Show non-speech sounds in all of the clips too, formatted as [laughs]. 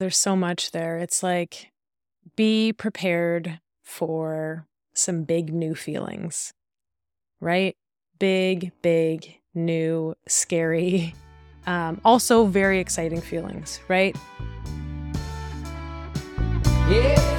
There's so much there. It's like be prepared for some big new feelings, right? Big, big, new, scary, [laughs] um, also very exciting feelings, right? If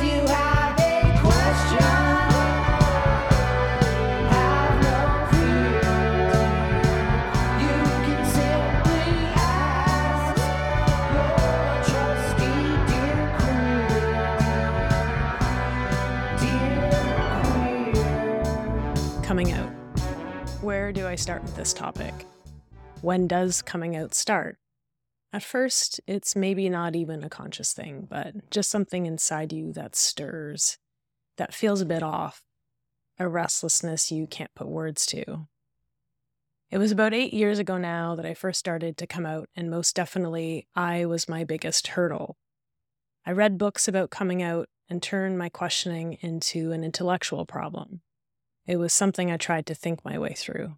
start with this topic? When does coming out start? At first, it's maybe not even a conscious thing, but just something inside you that stirs, that feels a bit off, a restlessness you can't put words to. It was about eight years ago now that I first started to come out, and most definitely, I was my biggest hurdle. I read books about coming out and turned my questioning into an intellectual problem. It was something I tried to think my way through.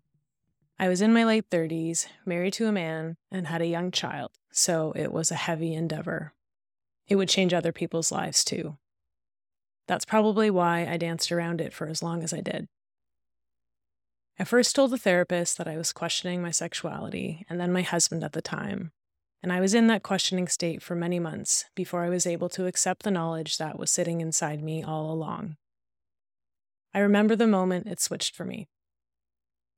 I was in my late 30s, married to a man, and had a young child, so it was a heavy endeavor. It would change other people's lives too. That's probably why I danced around it for as long as I did. I first told the therapist that I was questioning my sexuality, and then my husband at the time. And I was in that questioning state for many months before I was able to accept the knowledge that was sitting inside me all along. I remember the moment it switched for me.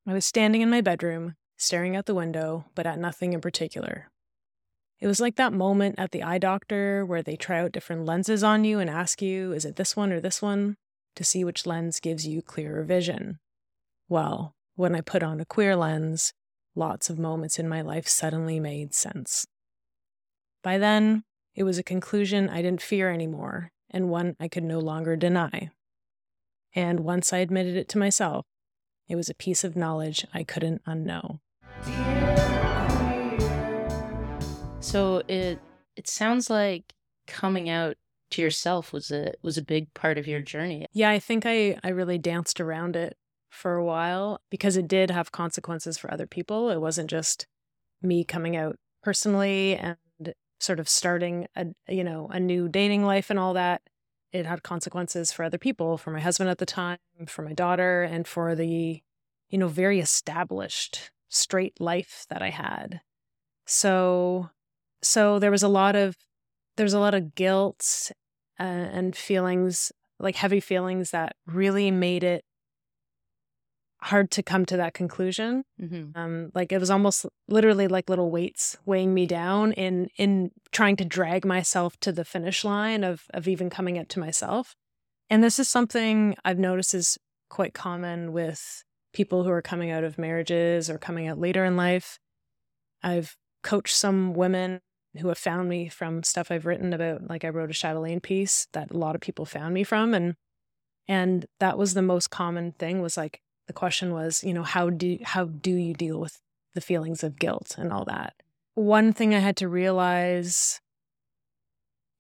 I was standing in my bedroom, staring out the window, but at nothing in particular. It was like that moment at the eye doctor where they try out different lenses on you and ask you, is it this one or this one, to see which lens gives you clearer vision. Well, when I put on a queer lens, lots of moments in my life suddenly made sense. By then, it was a conclusion I didn't fear anymore, and one I could no longer deny. And once I admitted it to myself, it was a piece of knowledge I couldn't unknow. So it it sounds like coming out to yourself was a was a big part of your journey. Yeah, I think I I really danced around it for a while because it did have consequences for other people. It wasn't just me coming out personally and sort of starting a you know a new dating life and all that it had consequences for other people, for my husband at the time, for my daughter, and for the, you know, very established straight life that I had. So, so there was a lot of, there was a lot of guilt uh, and feelings, like heavy feelings that really made it hard to come to that conclusion. Mm-hmm. Um, like it was almost literally like little weights weighing me down in in trying to drag myself to the finish line of of even coming out to myself. And this is something I've noticed is quite common with people who are coming out of marriages or coming out later in life. I've coached some women who have found me from stuff I've written about, like I wrote a Chatelaine piece that a lot of people found me from, and and that was the most common thing was like the question was, you know, how do how do you deal with the feelings of guilt and all that? One thing I had to realize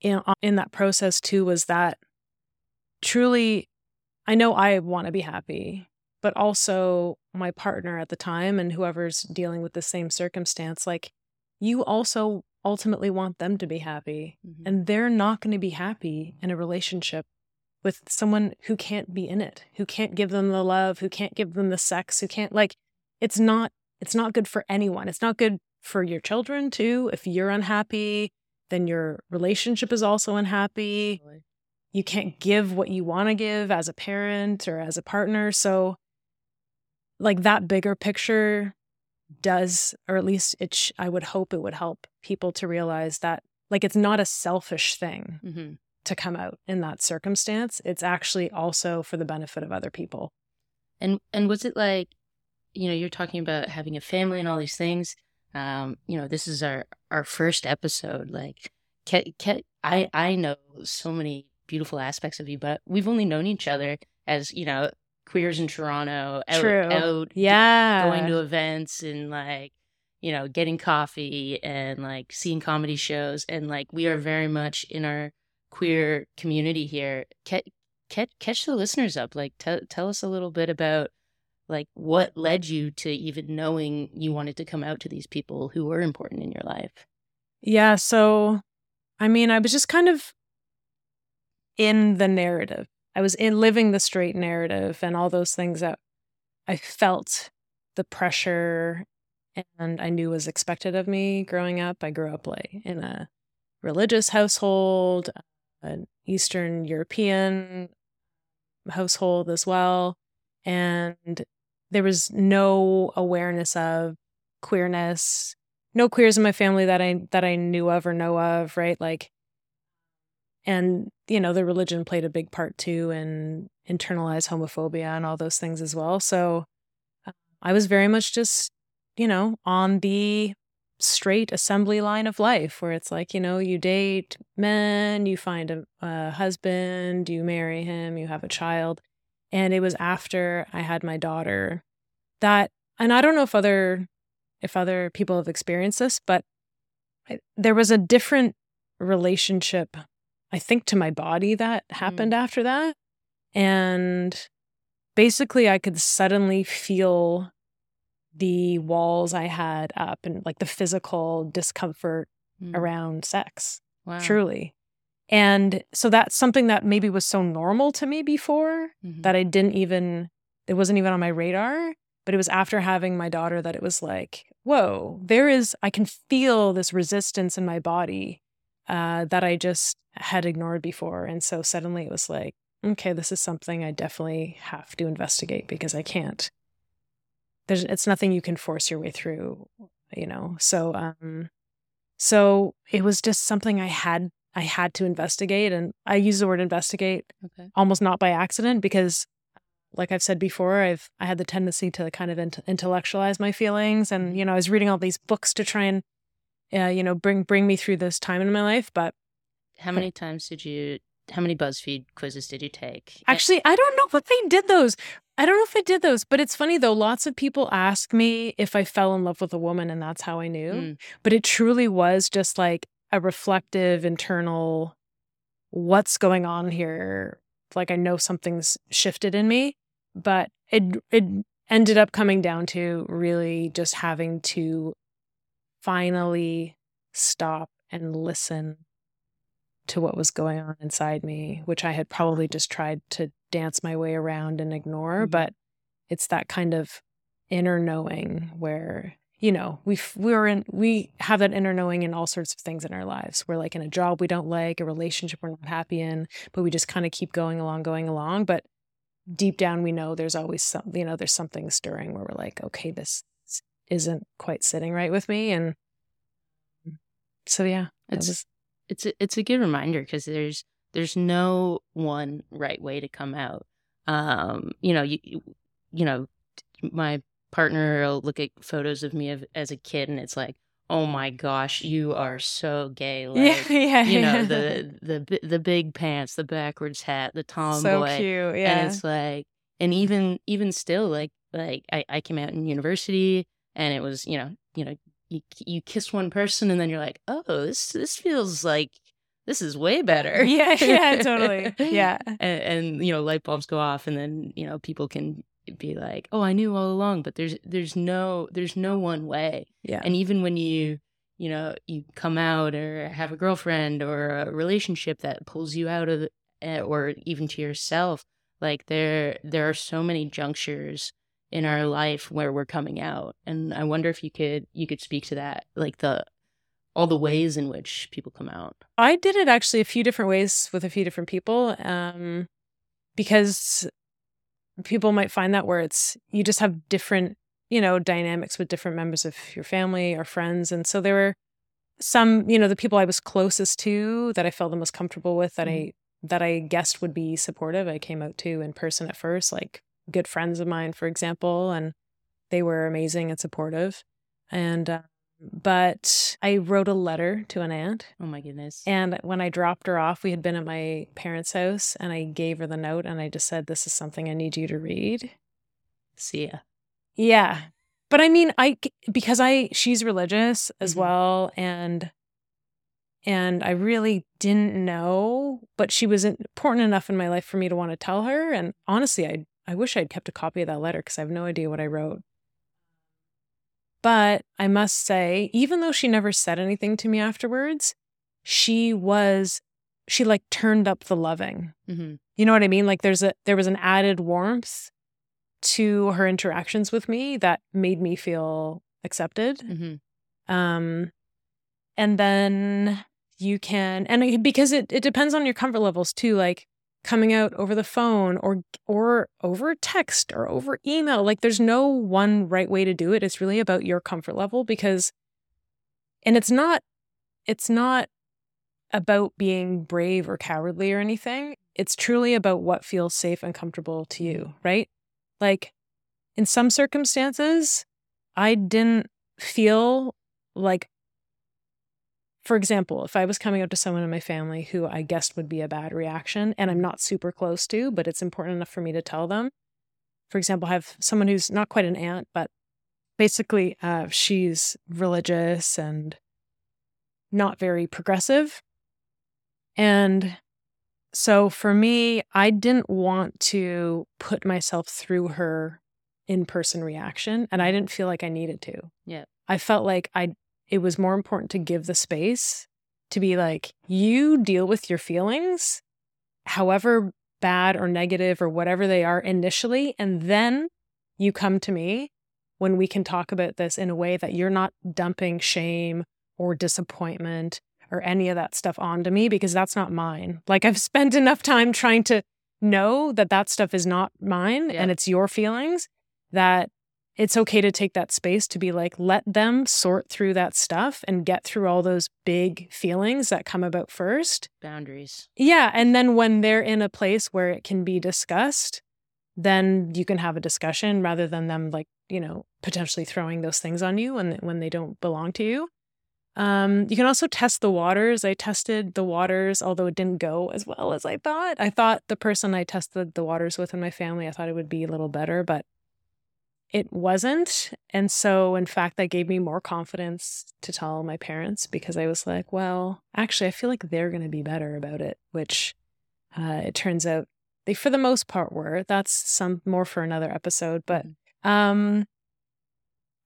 in in that process too was that truly I know I want to be happy, but also my partner at the time and whoever's dealing with the same circumstance like you also ultimately want them to be happy mm-hmm. and they're not going to be happy in a relationship with someone who can't be in it, who can't give them the love, who can't give them the sex, who can't like it's not it's not good for anyone. It's not good for your children too. If you're unhappy, then your relationship is also unhappy. You can't give what you want to give as a parent or as a partner. So like that bigger picture does or at least it sh- I would hope it would help people to realize that like it's not a selfish thing. Mm-hmm to come out in that circumstance. It's actually also for the benefit of other people. And and was it like, you know, you're talking about having a family and all these things. Um, you know, this is our our first episode. Like, Ke- Ke- I I know so many beautiful aspects of you, but we've only known each other as you know queers in Toronto. Out, True. Out, yeah. Going to events and like you know getting coffee and like seeing comedy shows and like we are very much in our queer community here. Catch, catch, the listeners up. Like, tell tell us a little bit about like what led you to even knowing you wanted to come out to these people who were important in your life. Yeah. So I mean, I was just kind of in the narrative. I was in living the straight narrative and all those things that I felt the pressure and I knew was expected of me growing up. I grew up like in a religious household, an Eastern European household as well. And there was no awareness of queerness, no queers in my family that I that I knew of or know of, right? Like and you know, the religion played a big part too and internalized homophobia and all those things as well. So uh, I was very much just, you know, on the straight assembly line of life where it's like, you know, you date men, you find a, a husband, you marry him, you have a child. And it was after I had my daughter that, and I don't know if other if other people have experienced this, but I, there was a different relationship, I think, to my body that happened mm. after that. And basically, I could suddenly feel the walls I had up and like the physical discomfort mm. around sex. Wow. Truly. And so that's something that maybe was so normal to me before mm-hmm. that I didn't even, it wasn't even on my radar. But it was after having my daughter that it was like, whoa, there is, I can feel this resistance in my body uh, that I just had ignored before. And so suddenly it was like, okay, this is something I definitely have to investigate because I can't. There's, it's nothing you can force your way through, you know. So, um, so it was just something I had I had to investigate, and I use the word investigate okay. almost not by accident because like I've said before, I've I had the tendency to kind of int- intellectualize my feelings, and mm-hmm. you know, I was reading all these books to try and, uh, you know, bring bring me through this time in my life. But how many times did you? How many BuzzFeed quizzes did you take? Actually, I don't know if I did those. I don't know if I did those, but it's funny though. Lots of people ask me if I fell in love with a woman, and that's how I knew. Mm. But it truly was just like a reflective, internal, what's going on here? Like I know something's shifted in me but it it ended up coming down to really just having to finally stop and listen to what was going on inside me, which I had probably just tried to dance my way around and ignore. Mm-hmm. But it's that kind of inner knowing where you know we we're in we have that inner knowing in all sorts of things in our lives we're like in a job we don't like a relationship we're not happy in but we just kind of keep going along going along but deep down we know there's always some you know there's something stirring where we're like okay this isn't quite sitting right with me and so yeah it's was... it's a, it's a good reminder because there's there's no one right way to come out um you know you you know my partner will look at photos of me as a kid and it's like oh my gosh, you are so gay. Like, yeah, [laughs] yeah, you know, the the the big pants, the backwards hat, the tomboy. So cute, yeah. And it's like, and even even still, like like I, I came out in university, and it was you know you know you you kiss one person, and then you're like, oh, this this feels like this is way better. Yeah, [laughs] yeah, totally. [laughs] Yeah. and, and, you know, light bulbs go off and then, you know, people can be like, "Oh, I knew all along," but there's there's no there's no one way. Yeah. And even when you you know you come out or have a girlfriend or a relationship that pulls you out of eh, or even to yourself, like there there are so many junctures in our life where we're coming out, and I wonder if you could you could speak to that, like the all the ways in which people come out. I did it actually a few different ways with a few different people. Um, because people might find that where it's you just have different you know dynamics with different members of your family or friends and so there were some you know the people i was closest to that i felt the most comfortable with that mm-hmm. i that i guessed would be supportive i came out to in person at first like good friends of mine for example and they were amazing and supportive and uh, but I wrote a letter to an aunt. Oh my goodness. And when I dropped her off, we had been at my parents' house and I gave her the note and I just said, This is something I need you to read. See ya. Yeah. But I mean, I, because I, she's religious as mm-hmm. well. And, and I really didn't know, but she was important enough in my life for me to want to tell her. And honestly, I, I wish I'd kept a copy of that letter because I have no idea what I wrote. But I must say, even though she never said anything to me afterwards, she was she like turned up the loving. Mm-hmm. You know what I mean? Like there's a there was an added warmth to her interactions with me that made me feel accepted. Mm-hmm. Um and then you can and because it it depends on your comfort levels too like coming out over the phone or or over text or over email. Like there's no one right way to do it. It's really about your comfort level because and it's not it's not about being brave or cowardly or anything. It's truly about what feels safe and comfortable to you right? Like in some circumstances i didn't feel like for example, if I was coming out to someone in my family who I guessed would be a bad reaction and I'm not super close to, but it's important enough for me to tell them. For example, I have someone who's not quite an aunt, but basically uh, she's religious and not very progressive. And so for me, I didn't want to put myself through her in person reaction, and I didn't feel like I needed to. Yeah. I felt like I it was more important to give the space to be like, you deal with your feelings, however bad or negative or whatever they are initially, and then you come to me when we can talk about this in a way that you're not dumping shame or disappointment or any of that stuff onto me because that's not mine. Like I've spent enough time trying to know that that stuff is not mine Yeah. and it's your feelings that it's okay to take that space to be like, let them sort through that stuff and get through all those big feelings that come about first. Boundaries. Yeah. And then when they're in a place where it can be discussed, then you can have a discussion rather than them like, you know, potentially throwing those things on you when, when they don't belong to you. Um, you can also test the waters. I tested the waters, although it didn't go as well as I thought. I thought the person I tested the waters with in my family, I thought it would be a little better, but it wasn't. And so, in fact, that gave me more confidence to tell my parents because I was like, well, actually, I feel like they're going to be better about it, which uh, it turns out they, for the most part, were. That's some more for another episode. But um,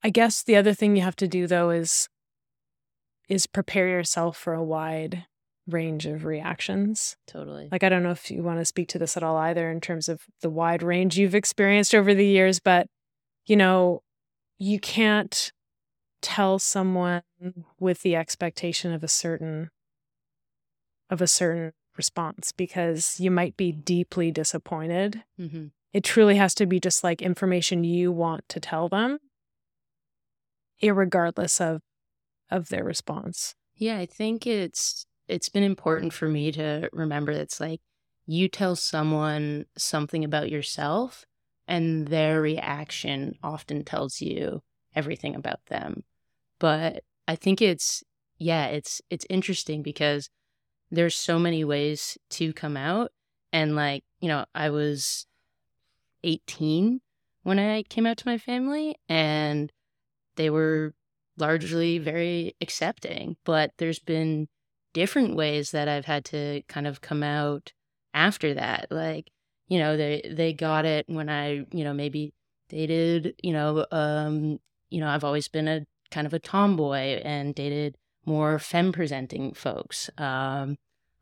I guess the other thing you have to do, though, is is prepare yourself for a wide range of reactions. Totally. Like, I don't know if you want to speak to this at all either in terms of the wide range you've experienced over the years, but you know, you can't tell someone with the expectation of a certain of a certain response because you might be deeply disappointed. mm-hmm. It truly has to be just like information you want to tell them, irregardless of of their response. Yeah, I think it's it's been important for me to remember that it's like you tell someone something about yourself and their reaction often tells you everything about them. But I think it's yeah, it's it's interesting because there's so many ways to come out and like, you know, I was 18 when I came out to my family and they were largely very accepting. But there's been different ways that I've had to kind of come out after that. Like, you know, they they got it when I, you know, maybe dated, you know, um, you know, I've always been a kind of a tomboy and dated more femme presenting folks. Um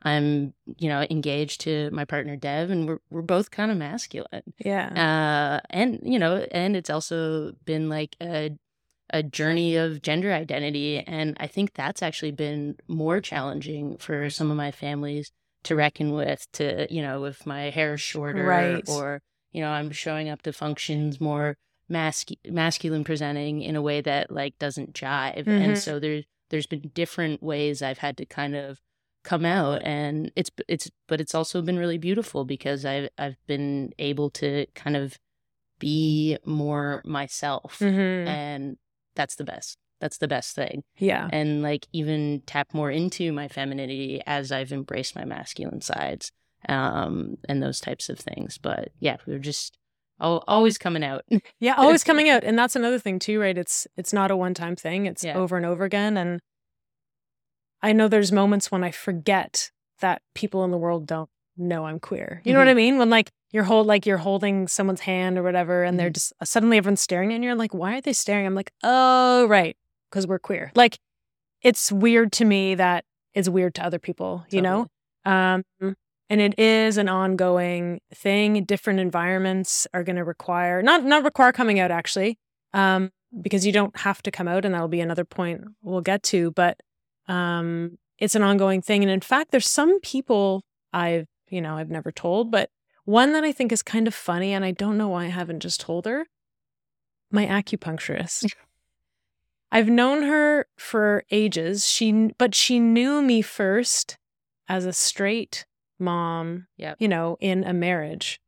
I'm, you know, engaged to my partner Dev and we're we're both kind of masculine Yeah. uh and you know and it's also been like a a journey of gender identity and i think that's actually been more challenging for some of my families to reckon with to you know if my hair is shorter Right. or you know i'm showing up to functions more mascu- masculine presenting in a way that like doesn't jive Mhm. and so there's there's been different ways i've had to kind of come out and it's it's but it's also been really beautiful because I've I've been able to kind of be more myself Mhm. and that's the best that's the best thing Yeah. and like even tap more into my femininity as I've embraced my masculine sides um and those types of things but yeah we're just always coming out [laughs] Yeah, always coming out. And that's another thing too, right? It's it's not a one-time thing. It's Yeah. over and over again and I know there's moments when I forget that people in the world don't know I'm queer. You know what I mean? When like you're hold like you're holding someone's hand or whatever and they're Mhm. just suddenly everyone's staring and you're like, "Why are they staring?" I'm like, "Oh, right, cuz we're queer." Like it's weird to me that is weird to other people, you Totally. know? Um, and it is an ongoing thing. Different environments are going to require not not require coming out actually, um, because you don't have to come out, and that'll be another point we'll get to. But um, it's an ongoing thing, and in fact, there's some people I've you know I've never told, but one that I think is kind of funny, and I don't know why I haven't just told her. My acupuncturist. [laughs] I've known her for ages. She but she knew me first as a straight mom, Yep. you know, in a marriage.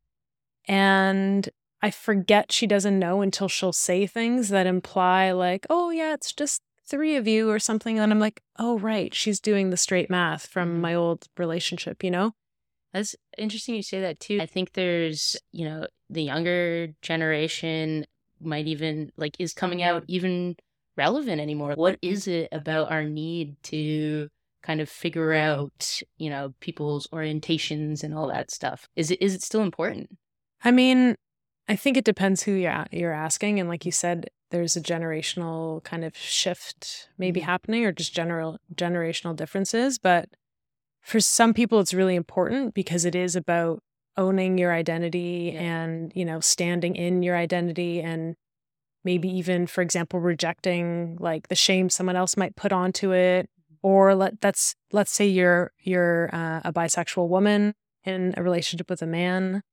And I forget she doesn't know until she'll say things that imply like, "Oh yeah, it's just three of you or something." And I'm like, "Oh right, she's doing the straight math from Mhm. my old relationship, you know?" That's interesting you say that too. I think there's, you know, the younger generation might even like is coming out even relevant anymore. What is it about our need to kind of figure out, you know, people's orientations and all that stuff? Is it is it still important? I mean, I think it depends who you're, you're asking. And like you said, there's a generational kind of shift maybe Mhm. happening or just general generational differences. But for some people, it's really important because it is about owning your identity Yeah. and, you know, standing in your identity and maybe even, for example, rejecting like the shame someone else might put onto it. Or let that's let's say you're you're uh, a bisexual woman in a relationship with a man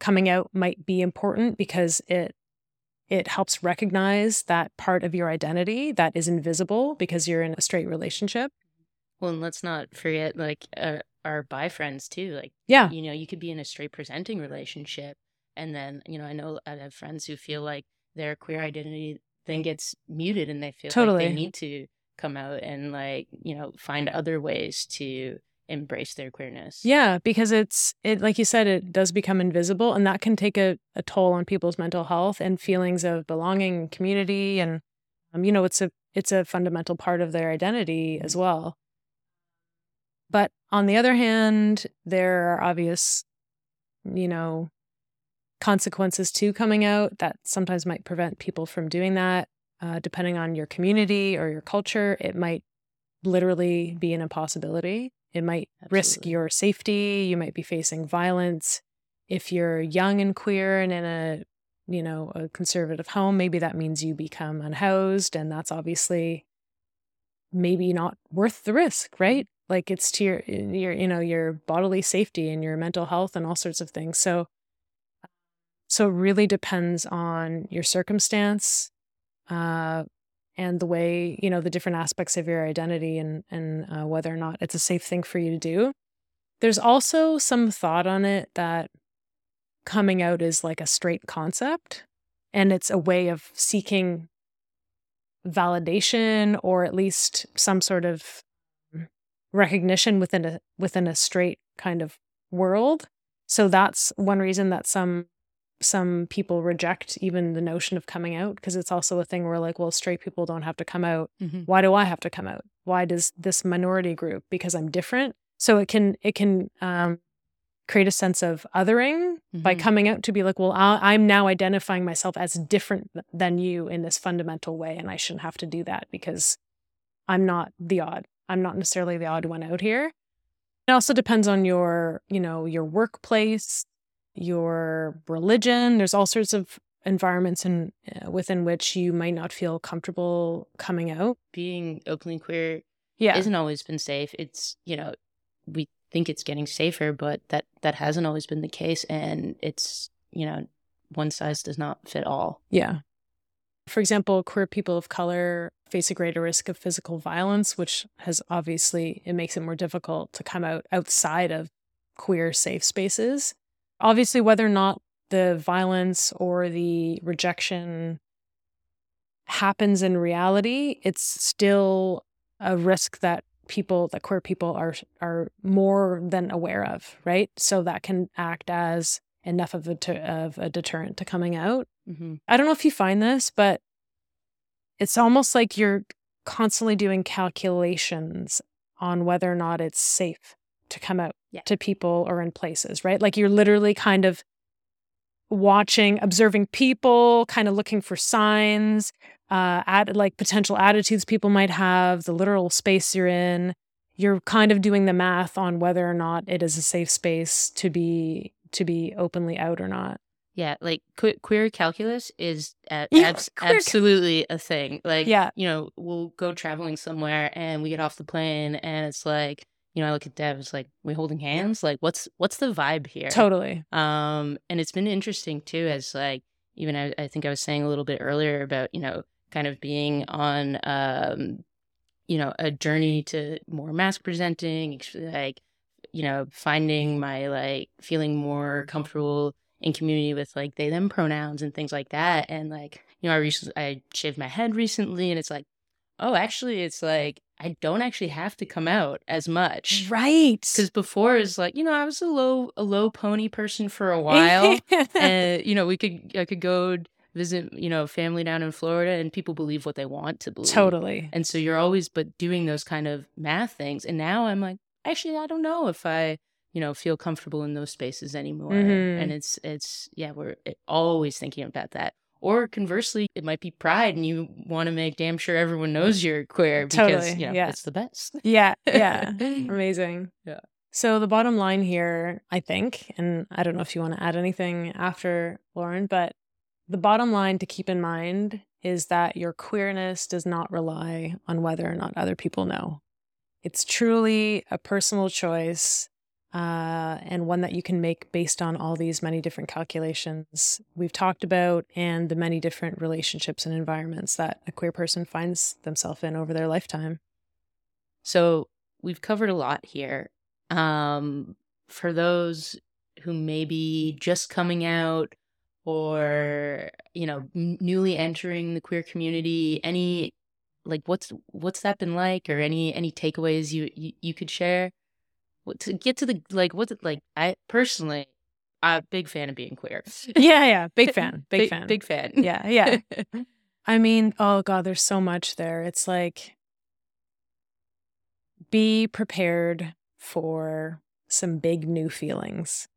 coming out might be important because it it helps recognize that part of your identity that is invisible because you're in a straight relationship. Well, and let's not forget like uh, our bi friends too. Like Yeah, you know, you could be in a straight presenting relationship, and then you know, I know I have friends who feel like their queer identity then gets muted, and they feel like Totally. they need to come out and like you know find other ways to embrace their queerness. yeah, because it's it like you said, it does become invisible, and that can take a, a toll on people's mental health and feelings of belonging, and community, and um, you know, it's a it's a fundamental part of their identity as well. But on the other hand, there are obvious, you know, consequences to coming out that sometimes might prevent people from doing that. Uh, depending on your community or your culture, it might literally be an impossibility. It might risk your safety. You might be facing violence. If you're young and queer and in a, you know, a conservative home, maybe that means you become unhoused, and that's obviously maybe not worth the risk, right? Like it's to your your you know your bodily safety and your mental health and all sorts of things. So so it really depends on your circumstance uh and the way, you know, the different aspects of your identity and and uh, whether or not it's a safe thing for you to do. There's also some thought on it that coming out is like a straight concept and it's a way of seeking validation or at least some sort of recognition within a within a straight kind of world. So that's one reason that some some people reject even the notion of coming out because it's also a thing where like well straight people don't have to come out. Mhm. Why do I have to come out? Why does this minority group because I'm different? So it can it can um create a sense of othering by Mhm. coming out to be like well I- I'm now identifying myself as different than you in this fundamental way and I shouldn't have to do that because I'm not the odd. I'm not necessarily the odd one out here. It also depends on your, you know, your workplace, your religion. There's all sorts of environments in uh, within which you might not feel comfortable coming out. Being openly queer Yeah. isn't always been safe. It's you know we think it's getting safer, but that that hasn't always been the case, and it's you know one size does not fit all. Yeah. For example, queer people of color face a greater risk of physical violence, which has obviously it makes it more difficult to come out outside of queer safe spaces. Obviously, whether or not the violence or the rejection happens in reality, it's still a risk that people that queer people are are more than aware of, right? So that can act as enough of a ter- of a deterrent to coming out. Mm-hmm. I don't know if you find this, but it's almost like you're constantly doing calculations on whether or not it's safe to come out Yeah. to people or in places, right? Like you're literally kind of watching, observing people, kind of looking for signs, uh, add like potential attitudes people might have, the literal space you're in. you're kind of doing the math on whether or not it is a safe space to be to be openly out or not. Yeah, like que- queer calculus is a- Yeah, abs- queer cal- absolutely a thing. Like, Yeah. you know, we'll go traveling somewhere and we get off the plane and it's like, you know, I look at Dev, it's like, we holding hands? Like, what's what's the vibe here? Totally. Um, and it's been interesting too, as like even I, I think I was saying a little bit earlier about you know kind of being on um, you know, a journey to more mask presenting, like you know, finding my like feeling more comfortable in community with like they them pronouns and things like that, and like you know, I recently I shaved my head recently, and it's like, oh, actually, it's like I don't actually have to come out as much. Right. Because before it's like you know I was a low a low pony person for a while, [laughs] and you know we could I could go visit you know family down in Florida, and people believe what they want to believe. totally. And so you're always but doing those kind of math things, and now I'm like actually I don't know if I you know feel comfortable in those spaces anymore. Mhm. And it's it's yeah we're eh, always thinking about that. Or conversely, it might be pride, and you want to make damn sure everyone knows you're queer because Totally, you know yeah. it's the best. Yeah. Yeah. [laughs] Amazing. Yeah. So the bottom line here, I think, and I don't know if you want to add anything after Lauren, but the bottom line to keep in mind is that your queerness does not rely on whether or not other people know. It's truly a personal choice uh, and one that you can make based on all these many different calculations we've talked about and the many different relationships and environments that a queer person finds themselves in over their lifetime. So we've covered a lot here. Um, for those who may be just coming out or you know n- newly entering the queer community, any like what's what's that been like, or any any takeaways you you, you could share? To get to the like what's it like? I personally, I'm a big fan of being queer. [laughs] Yeah, yeah. Big [laughs] fan. Big, fan. Big fan. Yeah, yeah. [laughs] I mean, oh God, there's so much there. It's like be prepared for some big new feelings,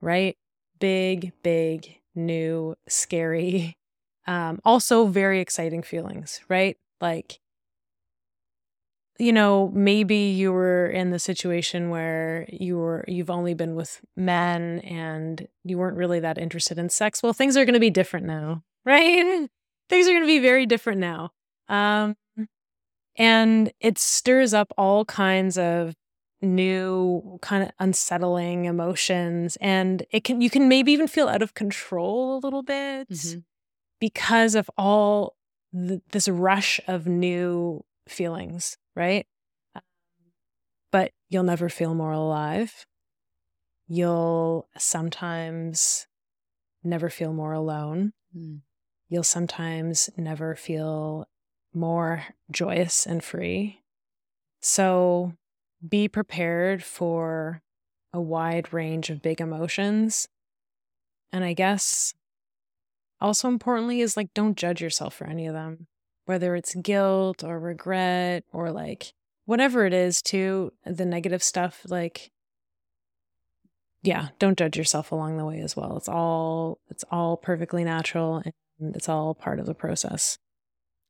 right? Big, big, new, scary, um, also very exciting feelings, right? Like, you know, maybe you were in the situation where you were you've only been with men and you weren't really that interested in sex. Well, things are going to be different now, [laughs] right? things are going to be very different now. Um and it stirs up all kinds of new kind of unsettling emotions and it can you can maybe even feel out of control a little bit Mhm. because of all th- this rush of new feelings, right? Um, But you'll never feel more alive. You'll sometimes never feel more alone. Mm. You'll sometimes never feel more joyous and free. So be prepared for a wide range of big emotions. And I guess also importantly is like don't judge yourself for any of them, whether it's guilt or regret or like whatever it is, too, the negative stuff. Like, yeah, don't judge yourself along the way as well. It's all it's all perfectly natural and it's all part of the process.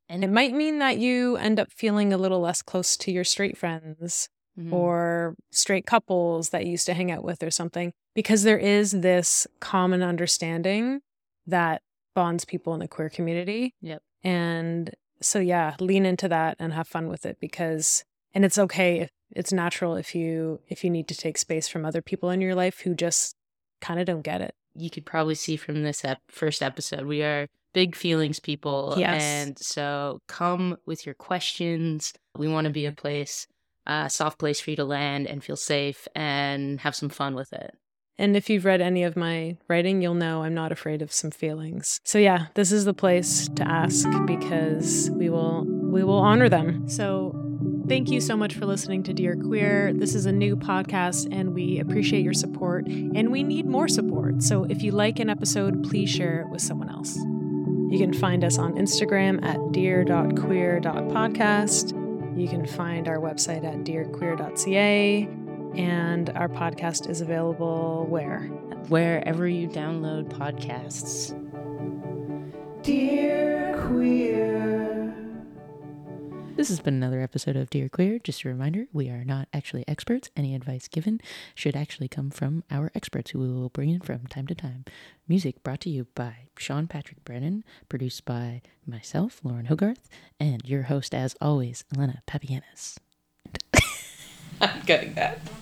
And it might mean that you end up feeling a little less close to your straight friends Mhm. or straight couples that you used to hang out with or something because there is this common understanding that bonds people in the queer community. Yep. And so yeah, lean into that and have fun with it because and it's okay if it's natural if you if you need to take space from other people in your life who just kind of don't get it. you could probably see from this ep- first episode, we are big feelings people. Yes. And so come with your questions. We want to be a place, a soft place for you to land and feel safe and have some fun with it. And if you've read any of my writing, you'll know I'm not afraid of some feelings. So yeah, this is the place to ask because we will we will honor them. So thank you so much for listening to Dear Queer. This is a new podcast and we appreciate your support and we need more support. So if you like an episode, please share it with someone else. You can find us on Instagram at dear.queer.podcast. You can find our website at dearqueer.ca and our podcast is available where? Wherever you download podcasts. Dear queer, This has been another episode of Dear Queer. Just a reminder, we are not actually experts. Any advice given should actually come from our experts who we will bring in from time to time. Music brought to you by Sean Patrick Brennan, produced by myself, Lauren Hogarth, and your host, as always, Elena Papianis. [laughs] I'm cutting that.